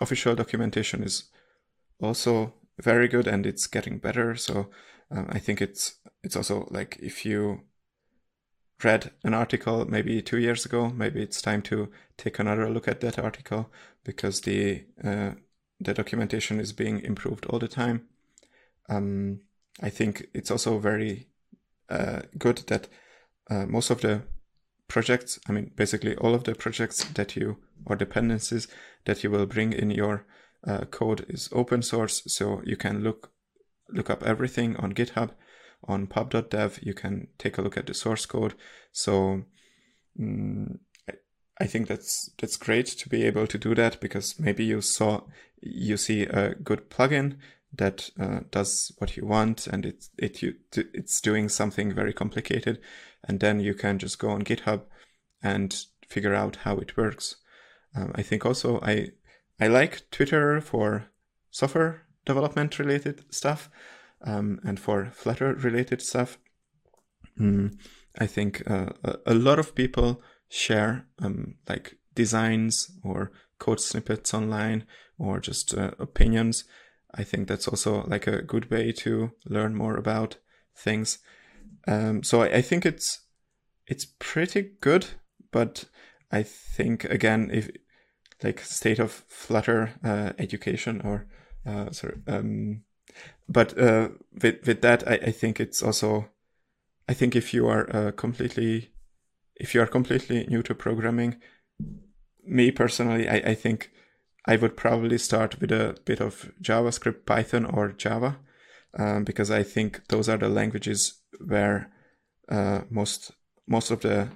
official documentation is also very good and it's getting better. So um, I think it's it's also like if you read an article maybe two years ago, maybe it's time to take another look at that article because the uh, the documentation is being improved all the time. Um, I think it's also very uh, good that uh, most of the projects, I mean, basically all of the projects that you or dependencies that you will bring in your uh, code is open source. So you can look look up everything on GitHub, on pub.dev. You can take a look at the source code. So um, I think that's that's great to be able to do that because maybe you saw you see a good plugin that uh, does what you want and it's it you it's doing something very complicated and then you can just go on github and figure out how it works. Um, I think also I I like Twitter for software development related stuff um, and for Flutter related stuff. Mm, I think uh, a, lot of people share um, like designs or code snippets online or just uh, opinions. I think that's also like a good way to learn more about things. Um, so I, I think it's it's pretty good, but I think again if like state of Flutter uh, education or uh, sorry, um, but uh, with with that I, I think it's also I think if you are uh, completely if you are completely new to programming, me personally I, I think I would probably start with a bit of JavaScript, Python, or Java, um, because I think those are the languages where uh, most most of the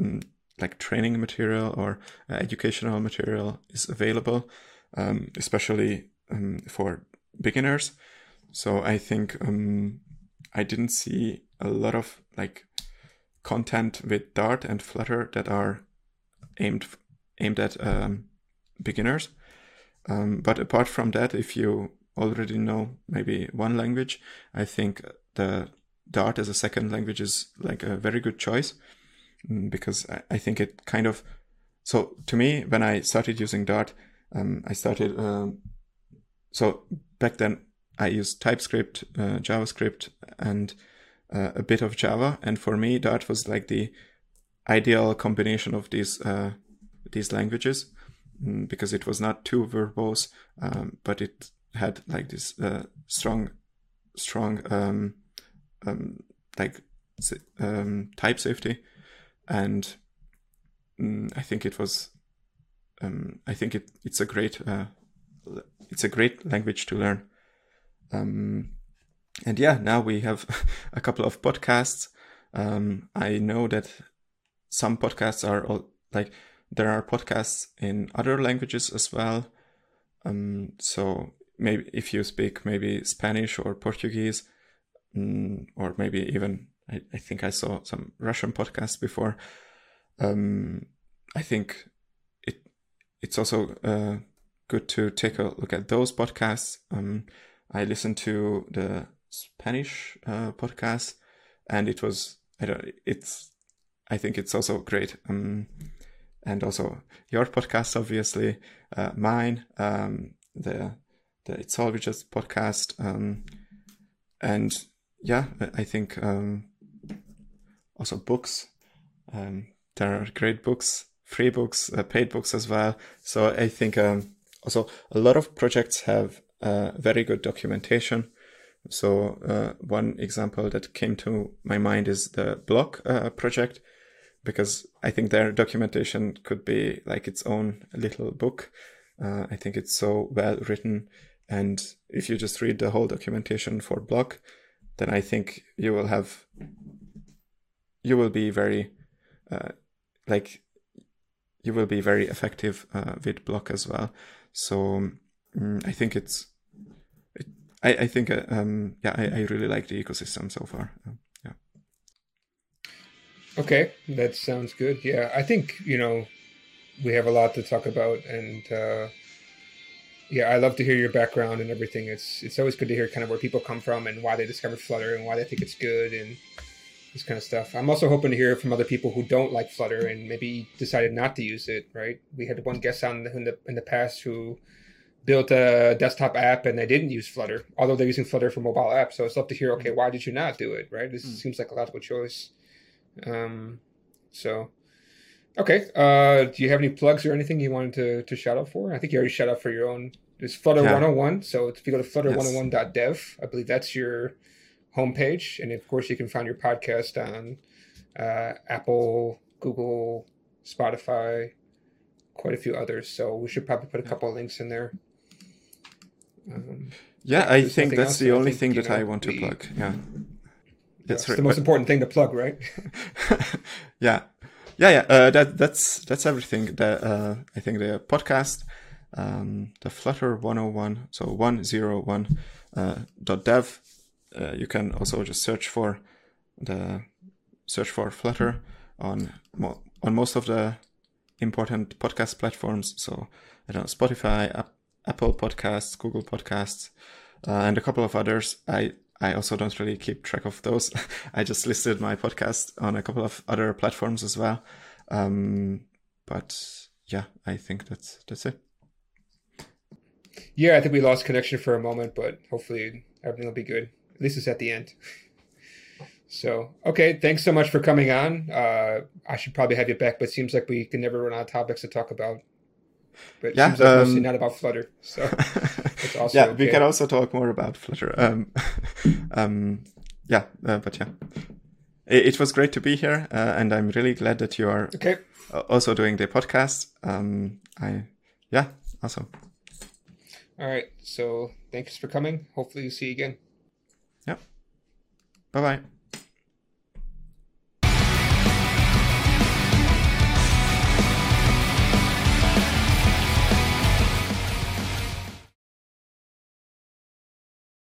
mm, like training material or uh, educational material is available, um, especially um, for beginners. So I think um, I didn't see a lot of like content with Dart and Flutter that are aimed aimed at um, beginners. Um, but apart from that, if you already know maybe one language, I think the Dart as a second language is like a very good choice mm, because I think it kind of. So to me, when I started using Dart, um, I started. Um, so back then, I used TypeScript, uh, JavaScript, and uh, a bit of Java, and for me, Dart was like the ideal combination of these uh, these languages because it was not too verbose, um, but it had like this uh, strong, strong um, um, like um, type safety, and mm, I think it was. Um, I think it it's a great uh, it's a great language to learn. Um, and yeah, now we have a couple of podcasts. I know that some podcasts are all, like there are podcasts in other languages as well. Um, so maybe if you speak maybe Spanish or Portuguese, mm, or maybe even I, I, think I saw some Russian podcasts before. Um, I think it it's also uh, good to take a look at those podcasts. Um, I listened to the Spanish uh, podcast, and it was I don't it's I think it's also great. Um, and also your podcast, obviously, uh, mine, um, the the It's All Widgets podcast, um, and yeah, I think um, also books. Um, there are great books, free books, uh, paid books as well. So I think um, also a lot of projects have uh, very good documentation. So uh, one example that came to my mind is the Bloc uh, project, because I think their documentation could be like its own little book. Uh, I think it's so well written, and if you just read the whole documentation for Bloc, then I think you will have you will be very uh, like you will be very effective uh, with Bloc as well. So um, I think it's it, I, I think uh, um, yeah I, I really like the ecosystem so far. Okay, that sounds good. Yeah, I think you know we have a lot to talk about, and uh, yeah, I love to hear your background and everything. It's it's always good to hear kind of where people come from and why they discovered Flutter and why they think it's good and this kind of stuff. I'm also hoping to hear from other people who don't like Flutter and maybe decided not to use it. Right? We had one guest on in the in the past who built a desktop app and they didn't use Flutter, although they're using Flutter for mobile apps. So it's love to hear. Okay, why did you not do it? Right? This mm. seems like a logical choice. Um, so Okay. Uh, do you have any plugs or anything you wanted to, to shout out for? I think you already shout out for your own. It's Flutter yeah. 101. So if you go to flutter101.dev, I believe that's your homepage. And of course, you can find your podcast on uh, Apple, Google, Spotify, quite a few others. So we should probably put a couple of links in there. Um, yeah, I think that's the only thing that know, I want to plug. Yeah. That's right. the most important thing to plug, right? yeah yeah, yeah. Uh, that that's that's everything. The uh, I think the podcast, um, the Flutter 101, so 101 uh, dot dev. Uh, you can also just search for the search for Flutter on mo- on most of the important podcast platforms. So I don't know, Spotify, App, Apple Podcasts, Google Podcasts, uh, and a couple of others. I I also don't really keep track of those. I just listed my podcast on a couple of other platforms as well. Um, but yeah, I think that's that's it. Yeah, I think we lost connection for a moment, but hopefully everything will be good. At least it's at the end. So, okay, thanks so much for coming on. Uh, I should probably have you back, but it seems like we can never run out of topics to talk about. But Yeah, seems like mostly um, not about Flutter. So yeah, we can also talk more about Flutter. Um, um, yeah, uh, but yeah, it, it was great to be here, uh, and I'm really glad that you are Okay. also doing the podcast. Um, I yeah, awesome. All right. So thanks for coming. Hopefully, you see you again. Yeah, bye bye.